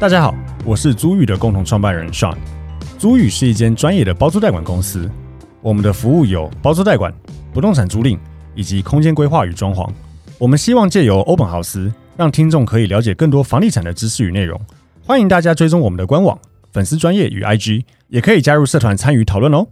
大家好，我是租遇的共同创办人 Sean。租遇是一间专业的包租代管公司，我们的服务有包租代管、不动产租赁以及空间规划与装潢。我们希望借由欧本豪斯，让听众可以了解更多房地产的知识与内容。欢迎大家追踪我们的官网、粉丝专业与 IG，也可以加入社团参与讨论哦。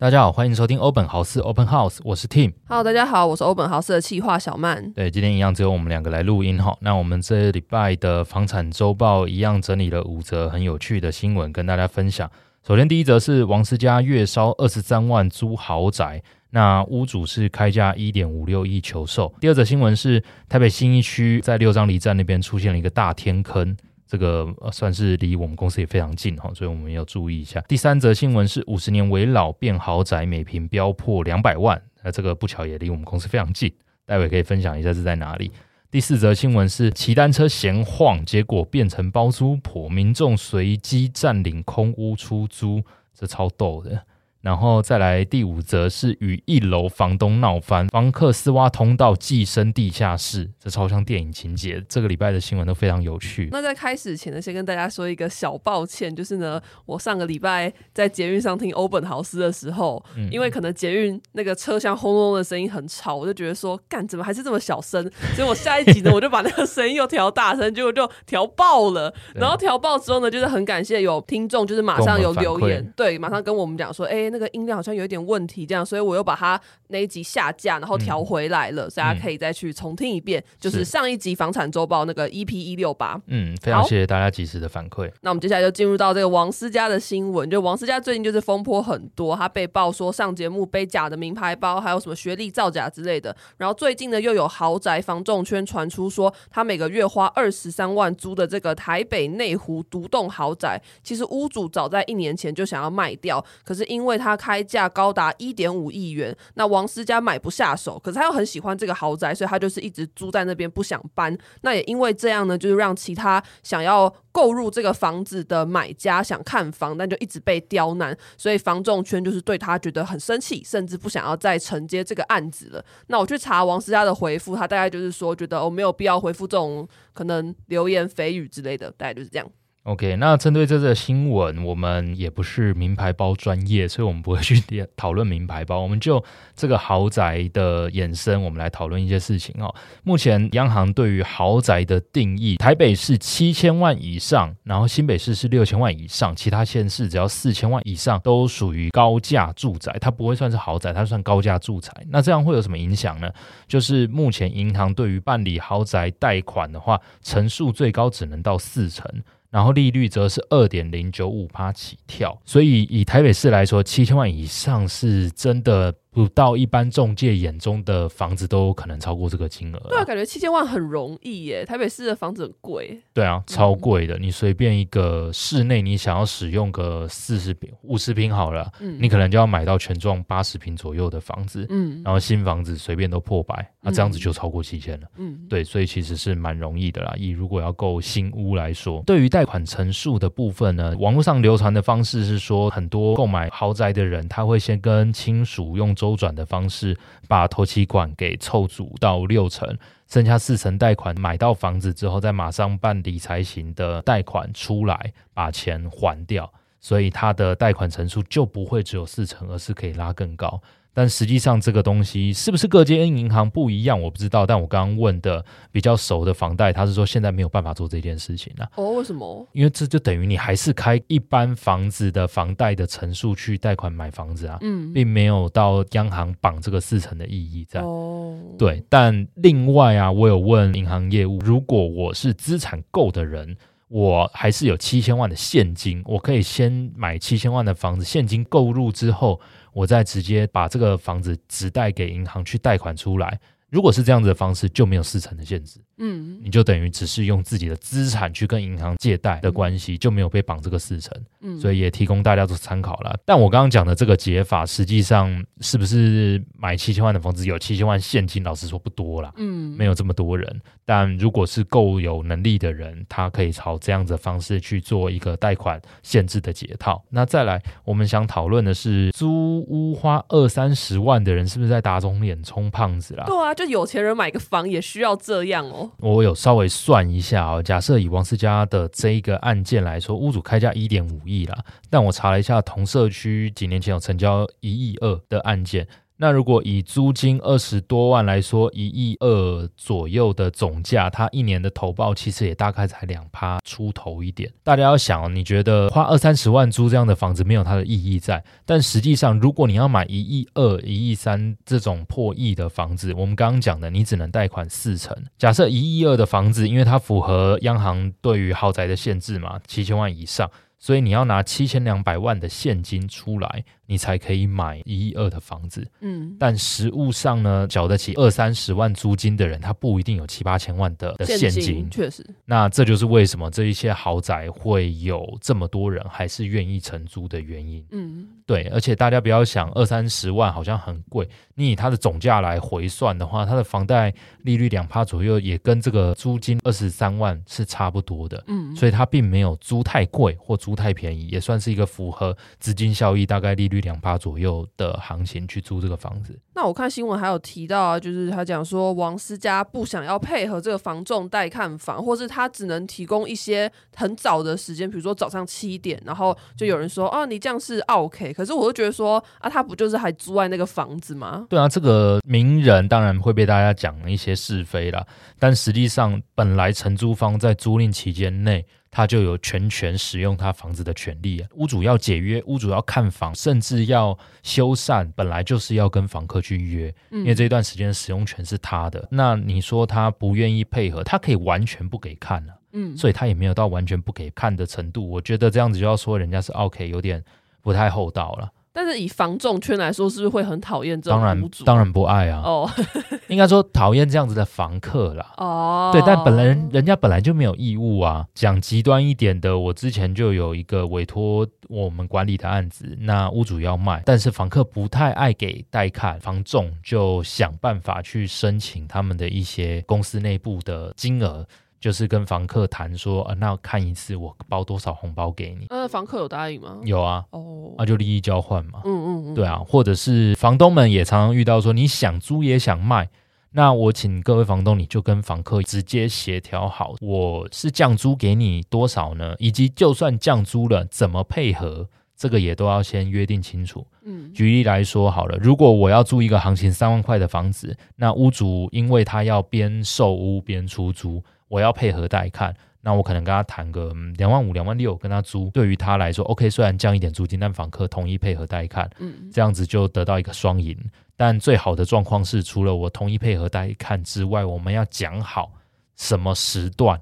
大家好，欢迎收听欧本豪斯 Open House，我是 Tim。Hello，大家好，我是欧本豪斯的企划小曼。对，今天一样只有我们两个来录音哈。那我们这礼拜的房产周报一样整理了五则很有趣的新闻跟大家分享。首先，第一则是王思佳月烧二十三万租豪宅，那屋主是开价一点五六亿求售。第二则新闻是台北新一区在六张犁站那边出现了一个大天坑。这个算是离我们公司也非常近哈，所以我们要注意一下。第三则新闻是五十年危老变豪宅，每平飙破两百万，那这个不巧也离我们公司非常近，待会可以分享一下是在哪里。第四则新闻是骑单车闲晃，结果变成包租婆，民众随机占领空屋出租，这超逗的。然后再来第五则是与一楼房东闹翻，房客私挖通道寄生地下室，这超像电影情节。这个礼拜的新闻都非常有趣。那在开始前呢，先跟大家说一个小抱歉，就是呢，我上个礼拜在捷运上听欧本豪斯的时候，嗯、因为可能捷运那个车厢轰隆隆的声音很吵，我就觉得说，干怎么还是这么小声？所以我下一集呢，我就把那个声音又调大声，结果就调爆了。然后调爆之后呢，就是很感谢有听众，就是马上有留言，对，马上跟我们讲说，哎。那个音量好像有一点问题，这样，所以我又把它那一集下架，然后调回来了，嗯、所以大家可以再去重听一遍，嗯、就是上一集房产周报那个 EP 一六八。嗯，非常谢谢大家及时的反馈。那我们接下来就进入到这个王思佳的新闻，就王思佳最近就是风波很多，她被曝说上节目背假的名牌包，还有什么学历造假之类的。然后最近呢，又有豪宅房仲圈传出说，他每个月花二十三万租的这个台北内湖独栋豪宅，其实屋主早在一年前就想要卖掉，可是因为他开价高达一点五亿元，那王思佳买不下手，可是他又很喜欢这个豪宅，所以他就是一直租在那边不想搬。那也因为这样呢，就是让其他想要购入这个房子的买家想看房，但就一直被刁难，所以房仲圈就是对他觉得很生气，甚至不想要再承接这个案子了。那我去查王思佳的回复，他大概就是说觉得我、没有必要回复这种可能流言蜚语之类的，大概就是这样。OK，那针对这则新闻，我们也不是名牌包专业，所以我们不会去讨论名牌包。我们就这个豪宅的衍生，我们来讨论一些事情哦。目前央行对于豪宅的定义，台北市七千万以上，然后新北市是六千万以上，其他县市只要四千万以上都属于高价住宅，它不会算是豪宅，它算高价住宅。那这样会有什么影响呢？就是目前银行对于办理豪宅贷款的话，成数最高只能到四成。然后利率则是二点零九五趴起跳，所以以台北市来说，七千万以上是真的。不到一般中介眼中的房子都可能超过这个金额。对啊，感觉七千万很容易耶。台北市的房子很贵。对啊，超贵的。嗯、你随便一个室内，你想要使用个四十平、五十平好了，嗯、你可能就要买到全幢八十平左右的房子。嗯，然后新房子随便都破百，那、嗯啊、这样子就超过七千了。嗯，对，所以其实是蛮容易的啦。以如果要购新屋来说，对于贷款成数的部分呢，网络上流传的方式是说，很多购买豪宅的人他会先跟亲属用。周转的方式，把头期款给凑足到六成，剩下四成贷款买到房子之后，再马上办理财型的贷款出来，把钱还掉，所以他的贷款成数就不会只有四成，而是可以拉更高。但实际上这个东西是不是各间银行不一样，我不知道。但我刚刚问的比较熟的房贷，他是说现在没有办法做这件事情了。哦，为什么？因为这就等于你还是开一般房子的房贷的层数去贷款买房子啊，嗯，并没有到央行绑这个四成的意义在。哦，对。但另外啊，我有问银行业务，如果我是资产够的人。我还是有七千万的现金，我可以先买七千万的房子，现金购入之后，我再直接把这个房子直贷给银行去贷款出来。如果是这样子的方式，就没有四成的限制。嗯，你就等于只是用自己的资产去跟银行借贷的关系，就没有被绑这个四成。嗯，所以也提供大家做参考了。但我刚刚讲的这个解法，实际上是不是买七千万的房子有七千万现金？老实说不多啦。嗯，没有这么多人。但如果是够有能力的人，他可以朝这样子的方式去做一个贷款限制的解套。那再来，我们想讨论的是，租屋花二三十万的人，是不是在打肿脸充胖子啦？对啊。就有钱人买个房也需要这样哦。我有稍微算一下哦，假设以王思佳的这一个案件来说，屋主开价一点五亿啦，但我查了一下同社区几年前有成交一亿二的案件。那如果以租金二十多万来说，一亿二左右的总价，它一年的投报其实也大概才两趴出头一点。大家要想，你觉得花二三十万租这样的房子没有它的意义在，但实际上，如果你要买一亿二、一亿三这种破亿的房子，我们刚刚讲的，你只能贷款四成。假设一亿二的房子，因为它符合央行对于豪宅的限制嘛，七千万以上，所以你要拿七千两百万的现金出来。你才可以买一亿二的房子，嗯，但实物上呢，缴得起二三十万租金的人，他不一定有七八千万的的现金，确实。那这就是为什么这一些豪宅会有这么多人还是愿意承租的原因，嗯，对。而且大家不要想二三十万好像很贵，你以它的总价来回算的话，它的房贷利率两趴左右，也跟这个租金二十三万是差不多的，嗯，所以它并没有租太贵或租太便宜，也算是一个符合资金效益，大概利率。两趴左右的行情去租这个房子。那我看新闻还有提到啊，就是他讲说王思佳不想要配合这个房仲带看房，或是他只能提供一些很早的时间，比如说早上七点，然后就有人说啊，你这样是 OK。可是我就觉得说啊，他不就是还租在那个房子吗？对啊，这个名人当然会被大家讲一些是非啦，但实际上本来承租方在租赁期间内。他就有全权使用他房子的权利啊！屋主要解约，屋主要看房，甚至要修缮，本来就是要跟房客去约，因为这段时间的使用权是他的。那你说他不愿意配合，他可以完全不给看了，嗯，所以他也没有到完全不给看的程度。我觉得这样子就要说人家是 OK，有点不太厚道了。但是以房仲圈来说，是不是会很讨厌这种？当然，当然不爱啊。哦，应该说讨厌这样子的房客啦。哦，对，但本来人家本来就没有义务啊。讲极端一点的，我之前就有一个委托我们管理的案子，那屋主要卖，但是房客不太爱给带看，房仲就想办法去申请他们的一些公司内部的金额。就是跟房客谈说，呃，那看一次我包多少红包给你？呃，房客有答应吗？有啊，哦，那就利益交换嘛。嗯嗯嗯，对啊，或者是房东们也常常遇到说，你想租也想卖，那我请各位房东，你就跟房客直接协调好，我是降租给你多少呢？以及就算降租了，怎么配合？这个也都要先约定清楚。嗯，举例来说好了，如果我要租一个行情三万块的房子，那屋主因为他要边售屋边出租。我要配合带看，那我可能跟他谈个两万五、两万六，跟他租。对于他来说，OK，虽然降一点租金，但房客同意配合带看，嗯，这样子就得到一个双赢。但最好的状况是，除了我同意配合带看之外，我们要讲好什么时段、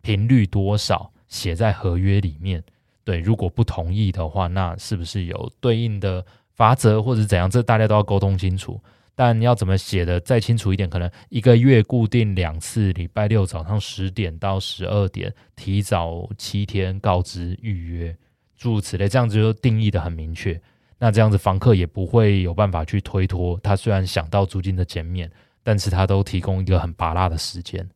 频率多少，写在合约里面。对，如果不同意的话，那是不是有对应的罚则或者怎样？这大家都要沟通清楚。但要怎么写的再清楚一点？可能一个月固定两次，礼拜六早上十点到十二点，提早七天告知预约，诸如此类，这样子就定义的很明确。那这样子房客也不会有办法去推脱。他虽然想到租金的减免，但是他都提供一个很拔辣的时间。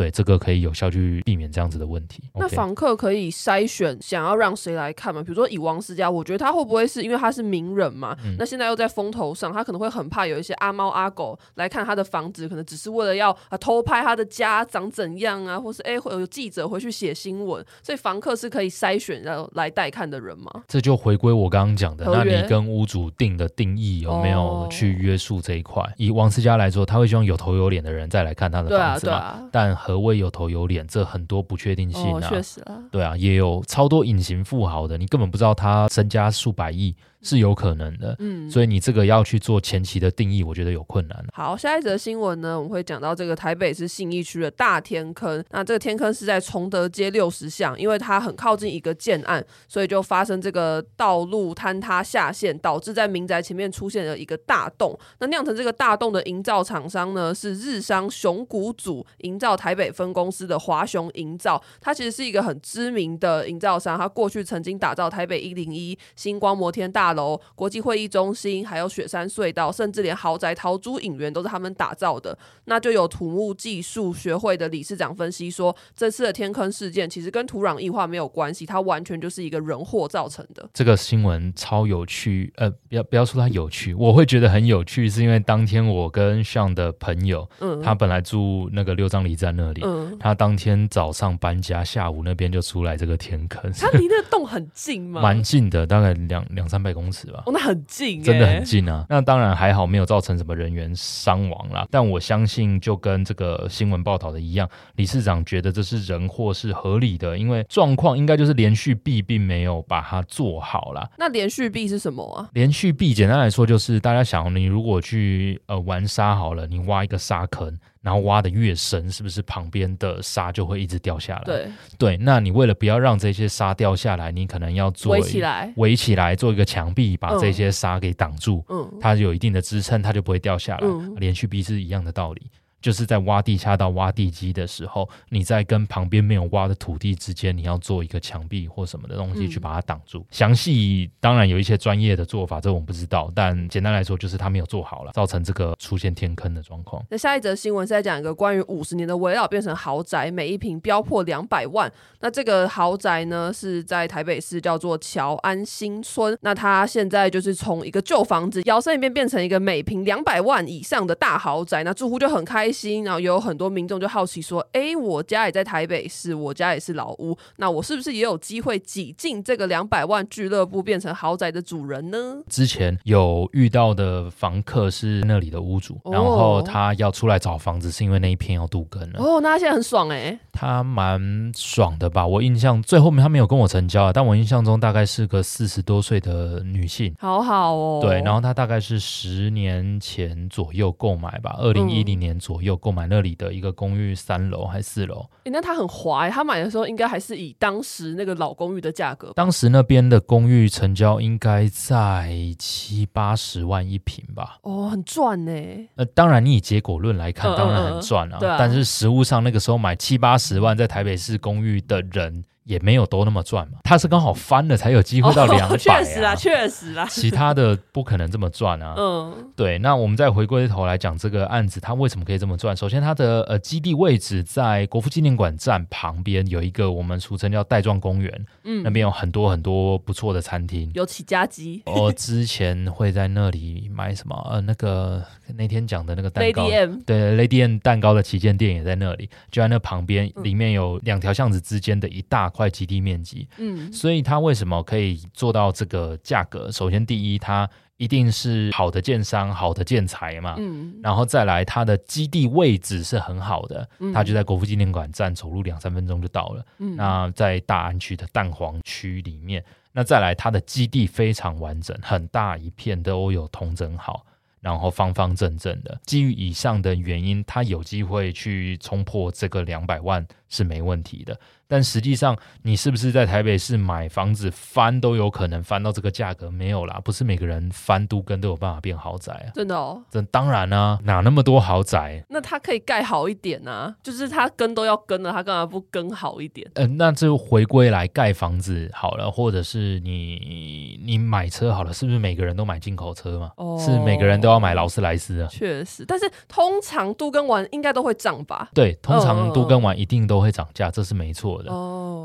对，这个可以有效去避免这样子的问题。那房客可以筛选想要让谁来看吗？比如说以王思佳，我觉得他会不会是因为他是名人嘛？嗯那现在又在风头上，他可能会很怕有一些阿猫阿狗来看他的房子，可能只是为了要啊偷拍他的家长怎样啊，或是哎会有记者回去写新闻，所以房客是可以筛选要来带看的人吗？这就回归我刚刚讲的，那你跟屋主定的定义有没有哦去约束这一块？以王思佳来说，他会希望有头有脸的人再来看他的房子嘛？对啊，但何谓有头有脸？这很多不确定性哦，啊。确实啊。对啊，也有超多隐形富豪的，你根本不知道他身家数百亿是有可能的。嗯，所以你这个要去做前期的定义，我觉得有困难。好，下一则新闻呢，我们会讲到这个台北市信义区的大天坑。那这个天坑是在崇德街六十巷，因为它很靠近一个建案，所以就发生这个道路坍塌下陷，导致在民宅前面出现了一个大洞。那酿成这个大洞的营造厂商呢，是日商熊谷组营造台北分公司的华雄营造。它其实是一个很知名的营造商，它过去曾经打造台北一零一、星光摩天大楼、国际会议中心，还有雪山隧道，甚至连豪宅陶朱影园都是他们打造的。那就有土木技术学会的理事长分析说，这次的天坑事件其实跟土壤异化没有关系，它完全就是一个人祸造成的。这个新闻超有趣，呃，不要不要说它有趣，我会觉得很有趣，是因为当天我跟 Sean 的朋友，嗯，他本来住那个六张犁站那里，嗯，他当天早上搬家，下午那边就出来这个天坑，他离那个洞很近吗？蛮近的，大概两两三百公尺吧。哦，那很近、欸，真的很近啊！那当然还好，没有造成什么人员伤亡啦。但我相信，就跟这个新闻报道的一样，理事长觉得这是人祸是合理的，因为状况应该就是连续壁并没有把它做好啦。那连续壁是什么啊？连续壁简单来说就是，大家想，你如果去呃玩沙好了，你挖一个沙坑，然后挖的越深，是不是旁边的沙就会一直掉下来？对，对，那你为了不要让这些沙掉下来，你可能要做围起来，围起来做一个墙壁，把这些沙给挡住。嗯，它有一定的支撑，它就不会掉下来。嗯连续壁是一样的道理，就是在挖地下道、挖地基的时候，你在跟旁边没有挖的土地之间，你要做一个墙壁或什么的东西去把它挡住。详细当然有一些专业的做法，这我们不知道，但简单来说就是他没有做好了，造成这个出现天坑的状况。那下一则新闻是在讲一个关于五十年的围绕变成豪宅，每一平标破两百万。那这个豪宅呢是在台北市叫做乔安新村。那它现在就是从一个旧房子摇身一变变成一个每平两百万以上的大豪宅。那住户就很开心，然后也有很多民众就好奇说：“哎，我家也在台北市，我家也是老屋，那我是不是也有机会挤进这个两百万俱乐部，变成豪宅的主人呢？”之前有遇到的房客是那里的屋主，哦然后他要出来找房子，是因为那一片要都更了。哦，那他现在很爽哎、他蛮爽的吧？我印象最后面他没有跟我成交啊，但我印象中大概是个四十多岁的女性。好好哦。对，然后他大概是十年前左右购买吧，二零一零年左右购买那里的一个公寓三楼还是四楼。欸、那他很滑、欸，他买的时候应该还是以当时那个老公寓的价格吧。当时那边的公寓成交应该在七八十万一平吧。哦，很赚呢、欸。呃，当然你以结果论来看，嗯当然很赚啊。嗯嗯对啊但是实物上那个时候买七八十万在台北市公寓的人也没有都那么赚嘛。他是刚好翻了才有机会到两百、啊。确、哦、实啊，确实啊。其他的不可能这么赚啊。嗯，对。那我们再回归头来讲这个案子，它为什么可以这么赚？首先，它的呃基地位置在国父纪念馆站旁边，有一个我们俗称叫带状公园，嗯，那边有很多很多不错的餐厅，有起家鸡。我之前会在那里买什么？呃，那个那天讲的那个蛋糕 Lady M，对，Lady M 蛋糕的旗舰店也在那里，就在那旁边，嗯里面有两条巷子之间的一大块基地面积。嗯，所以它为什么可以做到这个价格？首先，第一，它一定是好的建商、好的建材嘛。嗯，然后再来，它的基地位置是很好的，嗯它就在国父纪念馆站，走路两三分钟就到了。嗯，那在大安区的蛋黄区里面，那再来，它的基地非常完整，很大一片都有统整好，然后方方正正的。基于以上的原因，它有机会去冲破这个两百万是没问题的。但实际上，你是不是在台北市买房子翻都有可能翻到这个价格？没有啦，不是每个人翻都跟都有办法变豪宅啊。真的哦，这当然啊，哪那么多豪宅？那他可以盖好一点啊，就是他跟都要跟了，他干嘛不跟好一点？嗯、呃，那就回归来盖房子好了，或者是你你买车好了，是不是每个人都买进口车嘛？哦，是每个人都要买劳斯莱斯啊？确实，但是通常都跟完应该都会涨吧？对，通常都跟完一定都会涨价，这是没错。的，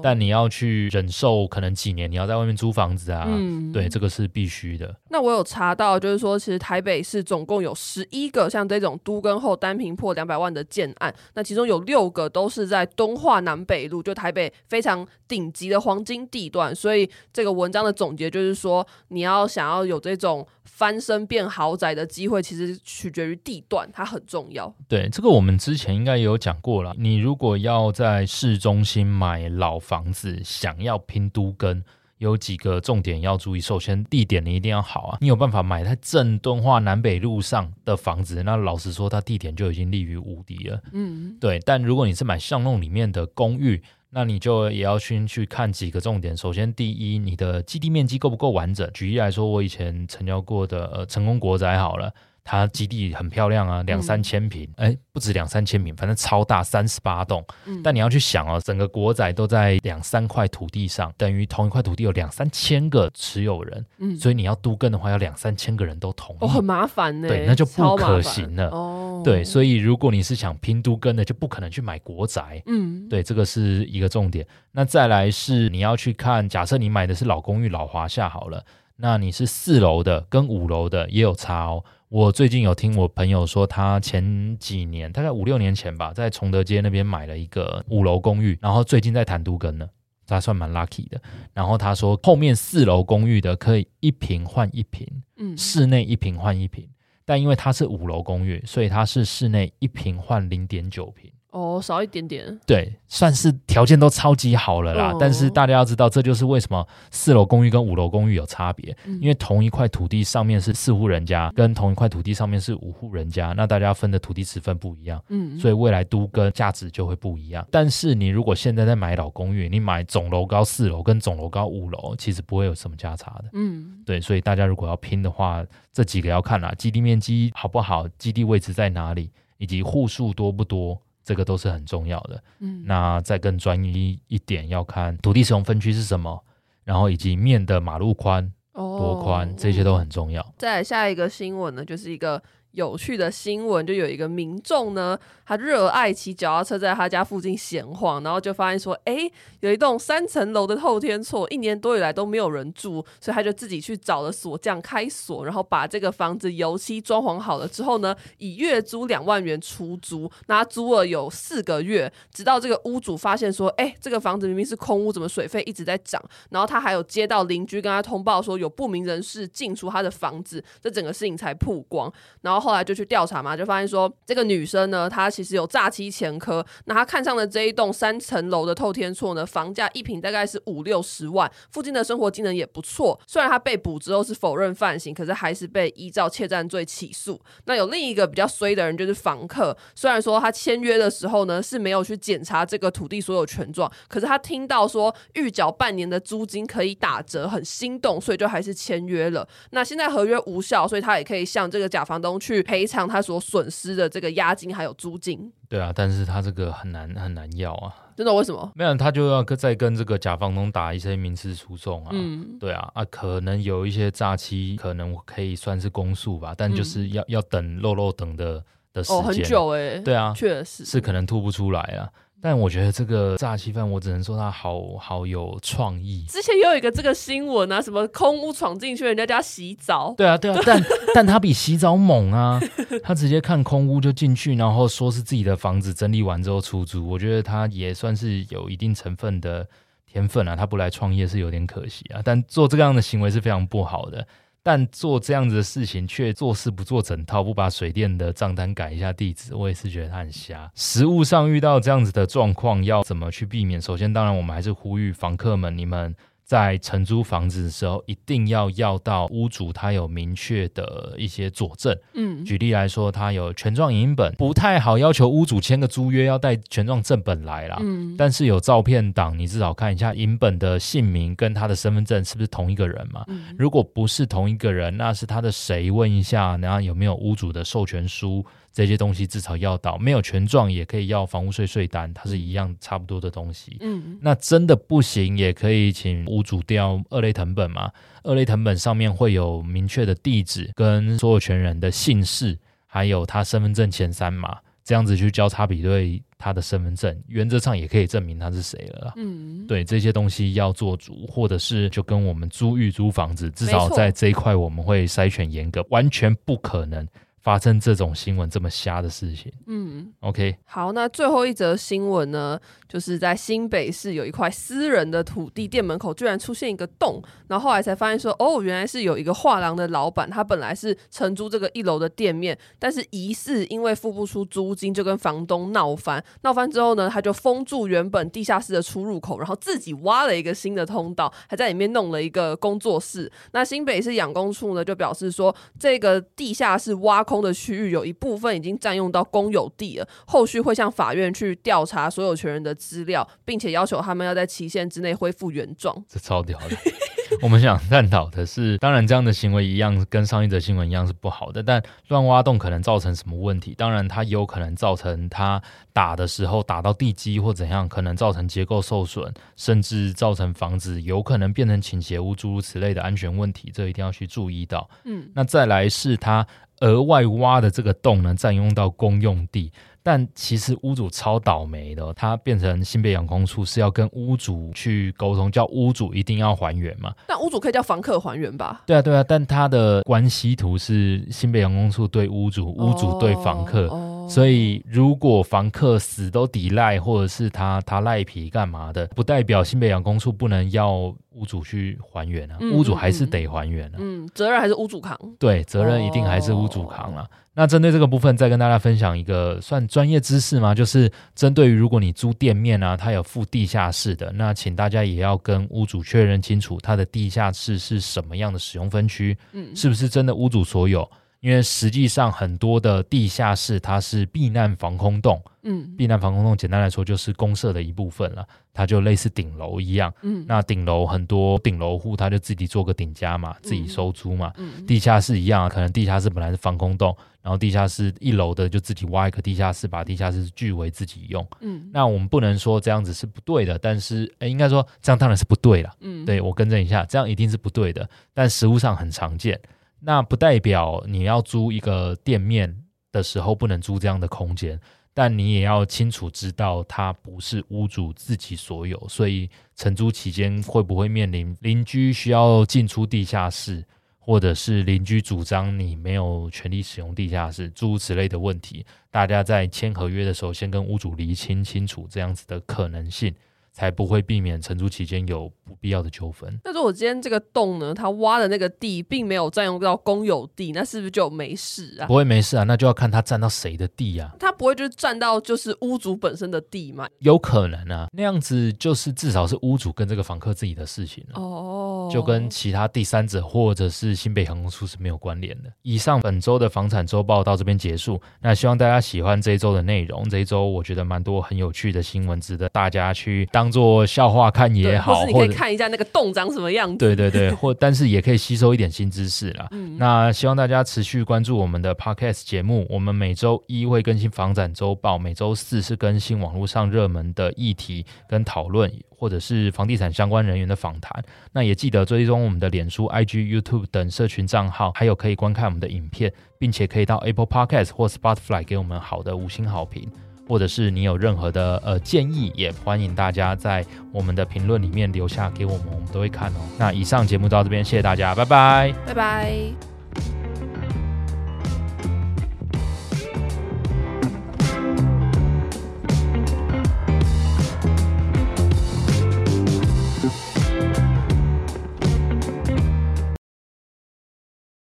但你要去忍受可能几年，你要在外面租房子啊，嗯，对，这个是必须的。那我有查到，就是说，其实台北市总共有十一个像这种都跟后单坪破两百万的建案，那其中有六个都是在东化南北路，就台北非常顶级的黄金地段。所以这个文章的总结就是说，你要想要有这种翻身变豪宅的机会，其实取决于地段，它很重要。对，这个我们之前应该也有讲过了。你如果要在市中心买老房子，想要拼都更，有几个重点要注意。首先，地点你一定要好啊，你有办法买在正敦化南北路上的房子，那老实说，它地点就已经立于无敌了。嗯，对。但如果你是买巷弄里面的公寓，那你就也要先去看几个重点。首先，第一，你的基地面积够不够完整？举例来说，我以前成交过的呃成功国宅好了。它基地很漂亮啊，两三千平，哎、嗯欸，不止两三千平，反正超大，三十八栋。嗯、但你要去想哦，整个国宅都在两三块土地上，等于同一块土地有两三千个持有人，嗯，所以你要都更的话，要两三千个人都同意，哦，很麻烦呢。对，那就不可行了。哦，对，所以如果你是想拼都更的，就不可能去买国宅。嗯，对，这个是一个重点。那再来是你要去看，假设你买的是老公寓、老华夏好了，那你是四楼的跟五楼的也有差哦。我最近有听我朋友说，他前几年大概五六年前吧，在崇德街那边买了一个五楼公寓，然后最近在谈都更呢，他算蛮 lucky 的。然后他说，后面四楼公寓的可以一平换一平，嗯，室内一平换一平，但因为它是五楼公寓，所以它是室内一平换零点九坪。哦，少一点点，对，算是条件都超级好了啦。哦、但是大家要知道，这就是为什么四楼公寓跟五楼公寓有差别，嗯、因为同一块土地上面是四户人家，跟同一块土地上面是五户人家，那大家分的土地尺分不一样，嗯，所以未来都跟价值就会不一样。但是你如果现在在买老公寓，你买总楼高四楼跟总楼高五楼，其实不会有什么价差的，嗯，对，所以大家如果要拼的话，这几个要看啦，基地面积好不好，基地位置在哪里，以及户数多不多。这个都是很重要的。嗯，那再更专一一点，要看土地使用分区是什么，然后以及面的马路宽多宽，哦、这些都很重要。再来下一个新闻呢，就是一个。有趣的新闻，就有一个民众呢，他热爱骑脚踏车在他家附近闲晃，然后就发现说，哎，有一栋三层楼的透天厝，一年多以来都没有人住，所以他就自己去找了锁匠开锁，然后把这个房子油漆装潢好了之后呢，以月租两万元出租，那他租了有四个月，直到这个屋主发现说，哎，这个房子明明是空屋，怎么水费一直在涨？然后他还有接到邻居跟他通报说，有不明人士进出他的房子，这整个事情才曝光，然后。后来就去调查嘛，就发现说这个女生呢，她其实有诈欺前科。那她看上的这一栋三层楼的透天厝呢，房价一坪大概是五六十万，附近的生活机能也不错。虽然她被捕之后是否认犯行，可是还是被依照窃占罪起诉。那有另一个比较衰的人就是房客，虽然说他签约的时候呢是没有去检查这个土地所有权状，可是他听到说预缴半年的租金可以打折，很心动，所以就还是签约了。那现在合约无效，所以他也可以向这个假房东去。去赔偿他所损失的这个押金还有租金。对啊，但是他这个很难很难要啊。真的？为什么？没有，他就要再跟这个甲房东打一些民事诉讼啊。嗯，对啊，啊，可能有一些诈欺，可能可以算是公诉吧，但就是要、嗯、要等漏漏等的的时间、哦、很久哎、欸。对啊，确实是可能吐不出来啊。但我觉得这个诈欺犯，我只能说他好好有创意。之前又有一个这个新闻啊，什么空屋闯进去人家家洗澡。对啊，对啊，但但他比洗澡猛啊！他直接看空屋就进去，然后说是自己的房子，整理完之后出租。我觉得他也算是有一定成分的天分啊。他不来创业是有点可惜啊，但做这个样的行为是非常不好的。但做这样子的事情，却做事不做整套，不把水电的账单改一下地址，我也是觉得他很瞎。实物上遇到这样子的状况，要怎么去避免？首先，当然我们还是呼吁房客们，你们在承租房子的时候，一定要要到屋主他有明确的一些佐证。嗯，举例来说，他有权状影印本，不太好要求屋主签个租约要带权状正本来啦。嗯，但是有照片档，你至少看一下影本的姓名跟他的身份证是不是同一个人嘛？嗯，如果不是同一个人，那是他的谁？问一下，然后有没有屋主的授权书？这些东西至少要到，没有权状也可以要房屋税税单，它是一样差不多的东西。嗯，那真的不行，也可以请屋主调二类藤本嘛。二类藤本上面会有明确的地址跟所有权人的姓氏，还有他身份证前三码，这样子去交叉比对他的身份证，原则上也可以证明他是谁了。嗯，对，这些东西要做足，或者是就跟我们租寓租房子，至少在这一块我们会筛选严格，完全不可能。发生这种新闻这么瞎的事情，嗯，OK，好，那最后一则新闻呢，就是在新北市有一块私人的土地，店门口居然出现一个洞，然后后来才发现说，哦，原来是有一个画廊的老板，他本来是承租这个一楼的店面，但是疑似因为付不出租金，就跟房东闹翻，闹翻之后呢，他就封住原本地下室的出入口，然后自己挖了一个新的通道，还在里面弄了一个工作室。那新北市养工处呢，就表示说，这个地下室挖空。空的区域有一部分已经占用到公有地了，后续会向法院去调查所有权人的资料，并且要求他们要在期限之内恢复原状。这超屌的！我们想探讨的是，当然这样的行为一样跟上一则新闻一样是不好的，但乱挖洞可能造成什么问题？当然，它有可能造成它打的时候打到地基或怎样，可能造成结构受损，甚至造成房子有可能变成倾斜屋诸如此类的安全问题，这一定要去注意到。嗯，那再来是它。额外挖的这个洞呢，占用到公用地，但其实屋主超倒霉的，他变成新北养工处是要跟屋主去沟通，叫屋主一定要还原嘛。但屋主可以叫房客还原吧？对啊，对啊，但他的关系图是新北养工处对屋主，屋主对房客。哦哦所以，如果房客死都抵赖，或者是他他赖皮干嘛的，不代表新北养工处不能要屋主去还原啊，嗯、屋主还是得还原啊。嗯，责任还是屋主扛。对，责任一定还是屋主扛了。哦、那针对这个部分，再跟大家分享一个算专业知识吗？就是针对于如果你租店面啊，它有附地下室的，那请大家也要跟屋主确认清楚，它的地下室是什么样的使用分区，嗯，是不是真的屋主所有？因为实际上很多的地下室它是避难防空洞，嗯，避难防空洞简单来说就是公社的一部分了，它就类似顶楼一样，嗯，那顶楼很多顶楼户他就自己做个顶家嘛，自己收租嘛，嗯，地下室一样，可能地下室本来是防空洞，然后地下室一楼的就自己挖一个地下室，把地下室据为自己用，嗯，那我们不能说这样子是不对的，但是诶应该说这样当然是不对了，嗯，对，我更正一下，这样一定是不对的，但实务上很常见。那不代表你要租一个店面的时候不能租这样的空间，但你也要清楚知道它不是屋主自己所有，所以承租期间会不会面临邻居需要进出地下室，或者是邻居主张你没有权利使用地下室，诸如此类的问题，大家在签合约的时候先跟屋主厘清清楚这样子的可能性。才不会避免承租期间有不必要的纠纷。那如果今天这个洞呢，他挖的那个地并没有占用到公有地，那是不是就没事啊？不会没事啊，那就要看他占到谁的地啊。他不会就是占到就是屋主本身的地吗？有可能啊，那样子就是至少是屋主跟这个房客自己的事情了哦，就跟其他第三者或者是新北航空处是没有关联的。以上本周的房产周报到这边结束，那希望大家喜欢这一周的内容。这一周我觉得蛮多很有趣的新闻，值得大家去当。当做笑话看也好，或是你可以看一下那个洞长什么样子。对对对，或但是也可以吸收一点新知识啦。嗯，那希望大家持续关注我们的 Podcast 节目。我们每周一会更新房展周报，每周四是更新网络上热门的议题跟讨论，或者是房地产相关人员的访谈。那也记得追踪我们的脸书、IG、YouTube 等社群账号，还有可以观看我们的影片，并且可以到 Apple Podcast 或 Spotify 给我们好的五星好评。或者是你有任何的呃建议，也欢迎大家在我们的评论里面留下给我们，我们都会看哦。那以上节目到这边，谢谢大家，拜拜，拜拜。